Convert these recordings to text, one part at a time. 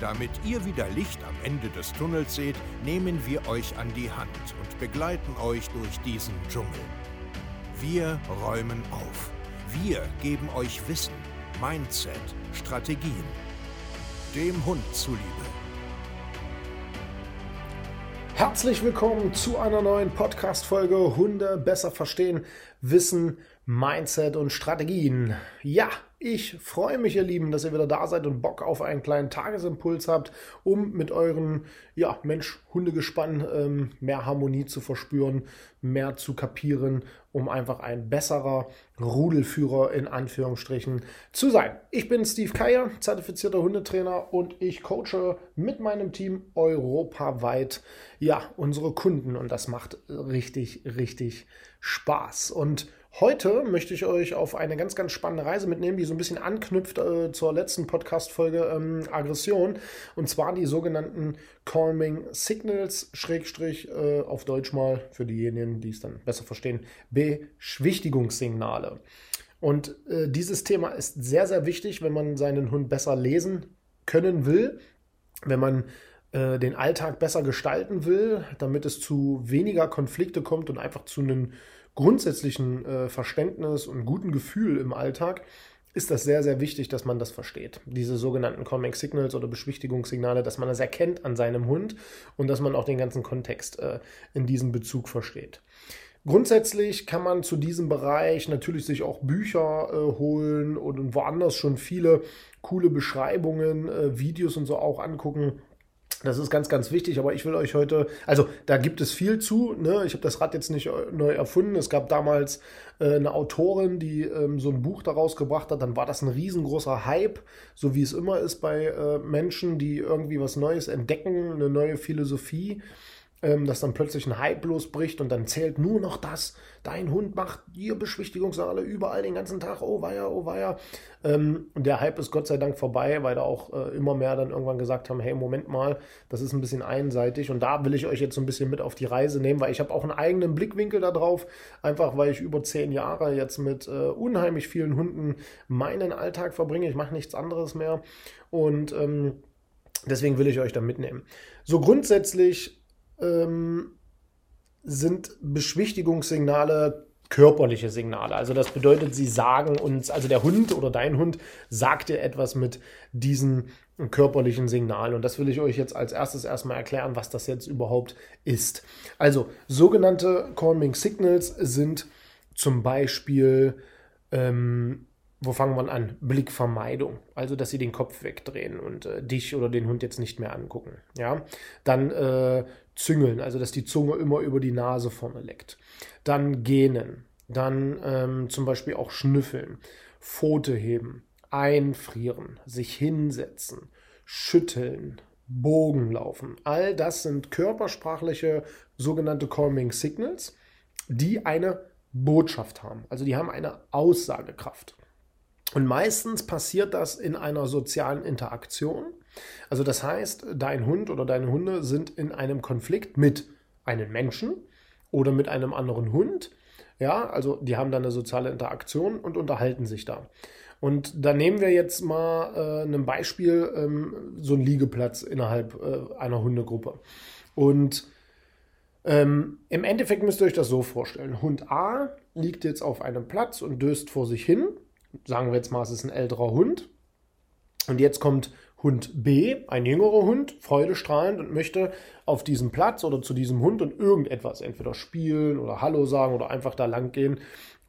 Damit ihr wieder Licht am Ende des Tunnels seht, nehmen wir euch an die Hand und begleiten euch durch diesen Dschungel. Wir räumen auf. Wir geben euch Wissen, Mindset, Strategien. Dem Hund zuliebe. Herzlich willkommen zu einer neuen Podcast-Folge Hunde besser verstehen, Wissen, Mindset und Strategien. Ja, ich freue mich, ihr Lieben, dass ihr wieder da seid und Bock auf einen kleinen Tagesimpuls habt, um mit euren ja, Mensch-Hundegespann ähm, mehr Harmonie zu verspüren, mehr zu kapieren, um einfach ein besserer Rudelführer in Anführungsstrichen zu sein. Ich bin Steve Keier, zertifizierter Hundetrainer und ich coache mit meinem Team europaweit ja, unsere Kunden und das macht richtig, richtig Spaß. Und Heute möchte ich euch auf eine ganz, ganz spannende Reise mitnehmen, die so ein bisschen anknüpft äh, zur letzten Podcast-Folge ähm, Aggression. Und zwar die sogenannten Calming Signals, Schrägstrich äh, auf Deutsch mal für diejenigen, die es dann besser verstehen, Beschwichtigungssignale. Und äh, dieses Thema ist sehr, sehr wichtig, wenn man seinen Hund besser lesen können will, wenn man äh, den Alltag besser gestalten will, damit es zu weniger Konflikte kommt und einfach zu einem grundsätzlichen äh, Verständnis und guten Gefühl im Alltag ist das sehr, sehr wichtig, dass man das versteht. Diese sogenannten Calming Signals oder Beschwichtigungssignale, dass man das erkennt an seinem Hund und dass man auch den ganzen Kontext äh, in diesem Bezug versteht. Grundsätzlich kann man zu diesem Bereich natürlich sich auch Bücher äh, holen und woanders schon viele coole Beschreibungen, äh, Videos und so auch angucken das ist ganz, ganz wichtig, aber ich will euch heute, also da gibt es viel zu. Ne? Ich habe das Rad jetzt nicht neu erfunden. Es gab damals äh, eine Autorin, die ähm, so ein Buch daraus gebracht hat. Dann war das ein riesengroßer Hype, so wie es immer ist bei äh, Menschen, die irgendwie was Neues entdecken, eine neue Philosophie ähm, dass dann plötzlich ein Hype losbricht und dann zählt nur noch das. Dein Hund macht hier Beschwichtigungssaale überall den ganzen Tag. Oh weia, oh weia. Ähm, der Hype ist Gott sei Dank vorbei, weil da auch äh, immer mehr dann irgendwann gesagt haben, hey, Moment mal, das ist ein bisschen einseitig. Und da will ich euch jetzt so ein bisschen mit auf die Reise nehmen, weil ich habe auch einen eigenen Blickwinkel darauf. Einfach weil ich über zehn Jahre jetzt mit äh, unheimlich vielen Hunden meinen Alltag verbringe. Ich mache nichts anderes mehr. Und ähm, deswegen will ich euch da mitnehmen. So grundsätzlich ähm, sind Beschwichtigungssignale körperliche Signale. Also das bedeutet, sie sagen uns, also der Hund oder dein Hund sagt dir etwas mit diesen körperlichen Signalen. Und das will ich euch jetzt als erstes erstmal erklären, was das jetzt überhaupt ist. Also sogenannte Calming Signals sind zum Beispiel ähm, wo fangen wir an? Blickvermeidung. Also, dass sie den Kopf wegdrehen und äh, dich oder den Hund jetzt nicht mehr angucken. Ja. Dann äh, Züngeln, also dass die Zunge immer über die Nase vorne leckt. Dann Gähnen. Dann ähm, zum Beispiel auch Schnüffeln. Pfote heben. Einfrieren. Sich hinsetzen. Schütteln. Bogen laufen. All das sind körpersprachliche sogenannte Calming Signals, die eine Botschaft haben. Also die haben eine Aussagekraft. Und meistens passiert das in einer sozialen Interaktion. Also das heißt, dein Hund oder deine Hunde sind in einem Konflikt mit einem Menschen oder mit einem anderen Hund. Ja, also die haben dann eine soziale Interaktion und unterhalten sich da. Und da nehmen wir jetzt mal äh, ein Beispiel, ähm, so ein Liegeplatz innerhalb äh, einer Hundegruppe. Und ähm, im Endeffekt müsst ihr euch das so vorstellen. Hund A liegt jetzt auf einem Platz und döst vor sich hin sagen wir jetzt mal, es ist ein älterer Hund. Und jetzt kommt Hund B, ein jüngerer Hund, freudestrahlend und möchte auf diesem Platz oder zu diesem Hund und irgendetwas, entweder spielen oder Hallo sagen oder einfach da lang gehen.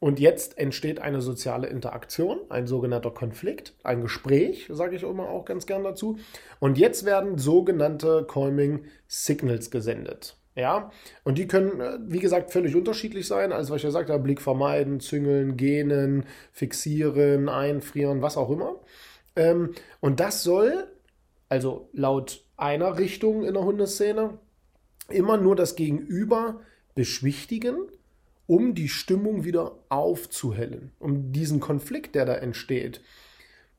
Und jetzt entsteht eine soziale Interaktion, ein sogenannter Konflikt, ein Gespräch, sage ich immer auch ganz gern dazu. Und jetzt werden sogenannte Calming Signals gesendet. Ja, und die können, äh, wie gesagt, völlig unterschiedlich sein. Also, was ich ja sagte, Blick vermeiden, züngeln, gähnen, fixieren, einfrieren, was auch immer. Ähm, und das soll, also laut einer Richtung in der Hundeszene, immer nur das Gegenüber beschwichtigen um die Stimmung wieder aufzuhellen, um diesen Konflikt, der da entsteht.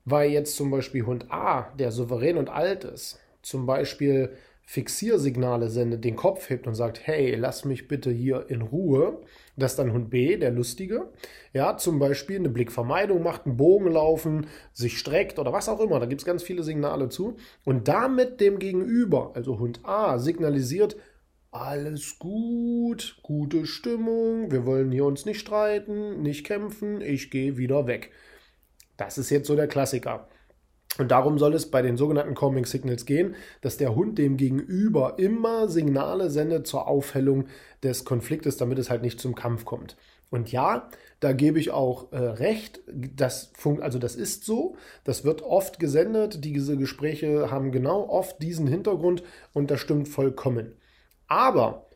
Weil jetzt zum Beispiel Hund A, der souverän und alt ist, zum Beispiel Fixiersignale sendet, den Kopf hebt und sagt, hey, lass mich bitte hier in Ruhe. Das ist dann Hund B, der Lustige. Ja, zum Beispiel eine Blickvermeidung macht, einen Bogen laufen, sich streckt oder was auch immer. Da gibt es ganz viele Signale zu. Und damit dem Gegenüber, also Hund A, signalisiert, alles gut, gute Stimmung, wir wollen hier uns nicht streiten, nicht kämpfen, ich gehe wieder weg. Das ist jetzt so der Klassiker. Und darum soll es bei den sogenannten Calming Signals gehen, dass der Hund dem Gegenüber immer Signale sendet zur Aufhellung des Konfliktes, damit es halt nicht zum Kampf kommt. Und ja, da gebe ich auch äh, recht. Das funkt, also das ist so. Das wird oft gesendet. Diese Gespräche haben genau oft diesen Hintergrund und das stimmt vollkommen. Aber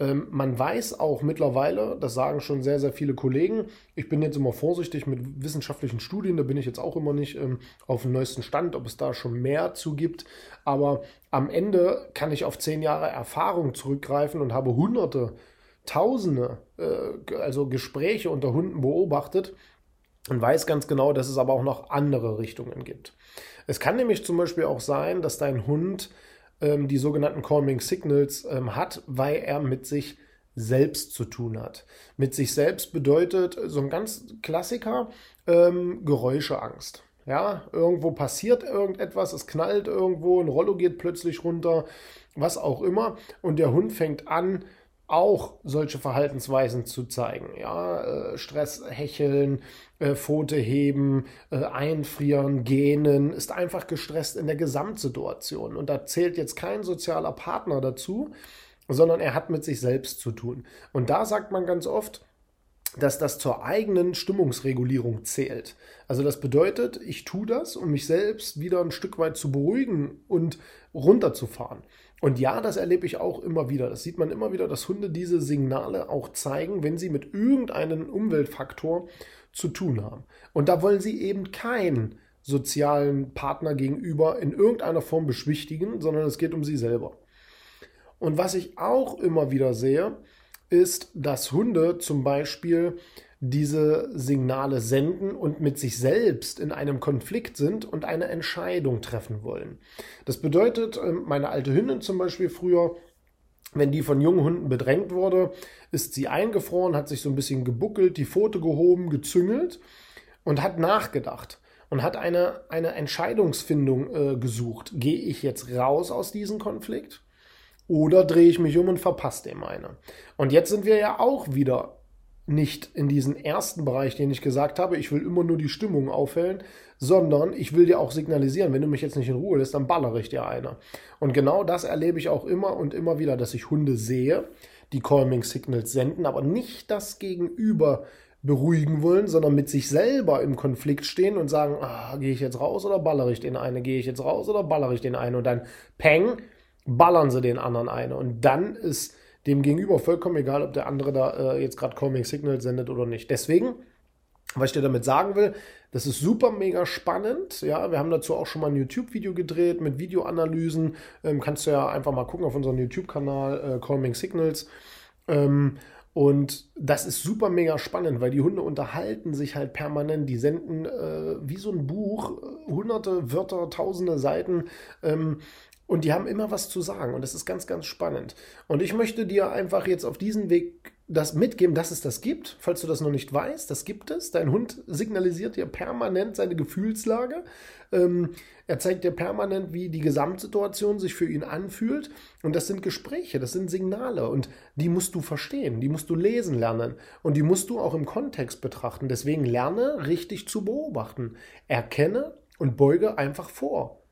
ähm, man weiß auch mittlerweile, das sagen schon sehr, sehr viele Kollegen, ich bin jetzt immer vorsichtig mit wissenschaftlichen Studien, da bin ich jetzt auch immer nicht ähm, auf dem neuesten Stand, ob es da schon mehr zu gibt. Aber am Ende kann ich auf zehn Jahre Erfahrung zurückgreifen und habe hunderte, tausende, äh, also Gespräche unter Hunden beobachtet und weiß ganz genau, dass es aber auch noch andere Richtungen gibt. Es kann nämlich zum Beispiel auch sein, dass dein Hund ähm, die sogenannten Calming Signals ähm, hat, weil er mit sich selbst zu tun hat. Mit sich selbst bedeutet so ein ganz Klassiker ähm, Geräuscheangst. Ja, irgendwo passiert irgendetwas, es knallt irgendwo, ein Rollo geht plötzlich runter, was auch immer, und der Hund fängt an, auch solche Verhaltensweisen zu zeigen. Ja, äh, Stress, Hecheln, äh, Pfote heben, äh, einfrieren, gähnen, ist einfach gestresst in der Gesamtsituation. Und da zählt jetzt kein sozialer Partner dazu, sondern er hat mit sich selbst zu tun. Und da sagt man ganz oft, dass das zur eigenen Stimmungsregulierung zählt. Also das bedeutet, ich tue das, um mich selbst wieder ein Stück weit zu beruhigen und runterzufahren. Und ja, das erlebe ich auch immer wieder. Das sieht man immer wieder, dass Hunde diese Signale auch zeigen, wenn sie mit irgendeinem Umweltfaktor zu tun haben. Und da wollen sie eben keinen sozialen Partner gegenüber in irgendeiner Form beschwichtigen, sondern es geht um sie selber. Und was ich auch immer wieder sehe, ist, dass Hunde zum Beispiel diese Signale senden und mit sich selbst in einem Konflikt sind und eine Entscheidung treffen wollen. Das bedeutet, ähm, meine alte Hündin zum Beispiel früher, wenn die von jungen Hunden bedrängt wurde, ist sie eingefroren, hat sich so ein bisschen gebuckelt, die Pfote gehoben, gezüngelt und hat nachgedacht und hat eine, eine Entscheidungsfindung äh, gesucht. Gehe ich jetzt raus aus diesem Konflikt oder drehe ich mich um und verpasse dem eine? Und jetzt sind wir ja auch wieder nicht in diesen ersten Bereich, den ich gesagt habe, ich will immer nur die Stimmung aufhellen, sondern ich will dir auch signalisieren, wenn du mich jetzt nicht in Ruhe lässt, dann ballere ich dir einer. Und genau das erlebe ich auch immer und immer wieder, dass ich Hunde sehe, die Calming Signals senden, aber nicht das Gegenüber beruhigen wollen, sondern mit sich selber im Konflikt stehen und sagen, ah, gehe ich jetzt raus oder ballere ich den eine, gehe ich jetzt raus oder ballere ich den einen und dann peng, ballern sie den anderen eine. Und dann ist dem Gegenüber vollkommen egal, ob der andere da äh, jetzt gerade Calming Signal sendet oder nicht. Deswegen, was ich dir damit sagen will, das ist super mega spannend. Ja, wir haben dazu auch schon mal ein YouTube-Video gedreht mit Videoanalysen. Ähm, kannst du ja einfach mal gucken auf unserem YouTube-Kanal äh, Calming Signals. Ähm, und das ist super mega spannend, weil die Hunde unterhalten sich halt permanent. Die senden äh, wie so ein Buch hunderte Wörter, tausende Seiten ähm, und die haben immer was zu sagen und das ist ganz, ganz spannend. Und ich möchte dir einfach jetzt auf diesen Weg das mitgeben, dass es das gibt, falls du das noch nicht weißt. Das gibt es. Dein Hund signalisiert dir permanent seine Gefühlslage. Ähm, er zeigt dir permanent, wie die Gesamtsituation sich für ihn anfühlt. Und das sind Gespräche, das sind Signale. Und die musst du verstehen, die musst du lesen lernen. Und die musst du auch im Kontext betrachten. Deswegen lerne richtig zu beobachten. Erkenne und beuge einfach vor.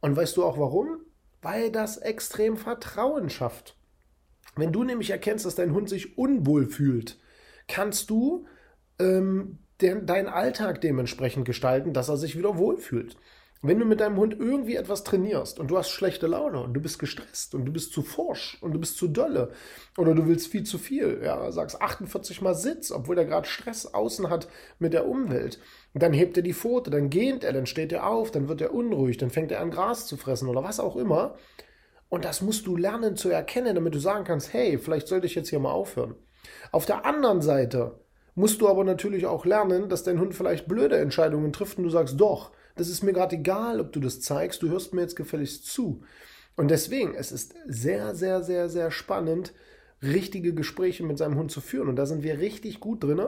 Und weißt du auch warum? Weil das extrem Vertrauen schafft. Wenn du nämlich erkennst, dass dein Hund sich unwohl fühlt, kannst du ähm, den, deinen Alltag dementsprechend gestalten, dass er sich wieder wohlfühlt. Wenn du mit deinem Hund irgendwie etwas trainierst und du hast schlechte Laune und du bist gestresst und du bist zu forsch und du bist zu dolle oder du willst viel zu viel, ja, sagst 48 mal Sitz, obwohl er gerade Stress außen hat mit der Umwelt, dann hebt er die Pfote, dann gähnt er, dann steht er auf, dann wird er unruhig, dann fängt er an Gras zu fressen oder was auch immer. Und das musst du lernen zu erkennen, damit du sagen kannst, hey, vielleicht sollte ich jetzt hier mal aufhören. Auf der anderen Seite musst du aber natürlich auch lernen, dass dein Hund vielleicht blöde Entscheidungen trifft und du sagst, doch, das ist mir gerade egal, ob du das zeigst, du hörst mir jetzt gefälligst zu. Und deswegen, es ist sehr, sehr, sehr, sehr spannend, richtige Gespräche mit seinem Hund zu führen. Und da sind wir richtig gut drin.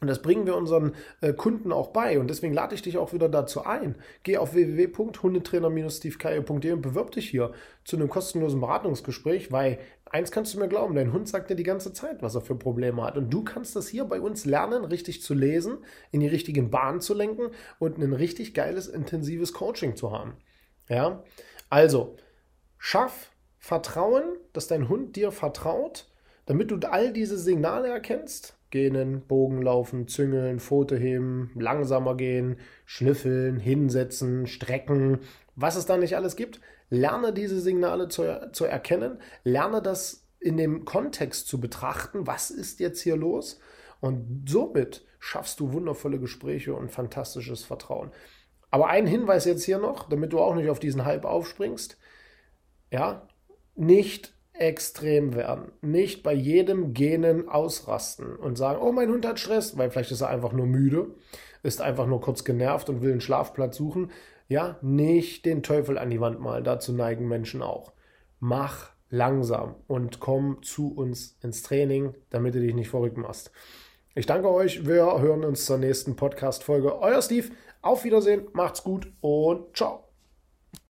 Und das bringen wir unseren äh, Kunden auch bei. Und deswegen lade ich dich auch wieder dazu ein. Geh auf www.hundetrainer-stevekaye.de und bewirb dich hier zu einem kostenlosen Beratungsgespräch, weil eins kannst du mir glauben, dein Hund sagt dir die ganze Zeit, was er für Probleme hat. Und du kannst das hier bei uns lernen, richtig zu lesen, in die richtigen Bahnen zu lenken und ein richtig geiles, intensives Coaching zu haben. Ja, also schaff Vertrauen, dass dein Hund dir vertraut, damit du all diese Signale erkennst Gähnen, Bogen laufen, züngeln, Pfote heben, langsamer gehen, schnüffeln, hinsetzen, strecken, was es da nicht alles gibt. Lerne diese Signale zu, zu erkennen, lerne das in dem Kontext zu betrachten, was ist jetzt hier los und somit schaffst du wundervolle Gespräche und fantastisches Vertrauen. Aber ein Hinweis jetzt hier noch, damit du auch nicht auf diesen Hype aufspringst. Ja, nicht extrem werden. Nicht bei jedem Genen ausrasten und sagen, oh, mein Hund hat Stress, weil vielleicht ist er einfach nur müde, ist einfach nur kurz genervt und will einen Schlafplatz suchen. Ja, nicht den Teufel an die Wand malen, dazu neigen Menschen auch. Mach langsam und komm zu uns ins Training, damit du dich nicht verrückt machst. Ich danke euch, wir hören uns zur nächsten Podcast-Folge. Euer Steve, auf Wiedersehen, macht's gut und ciao.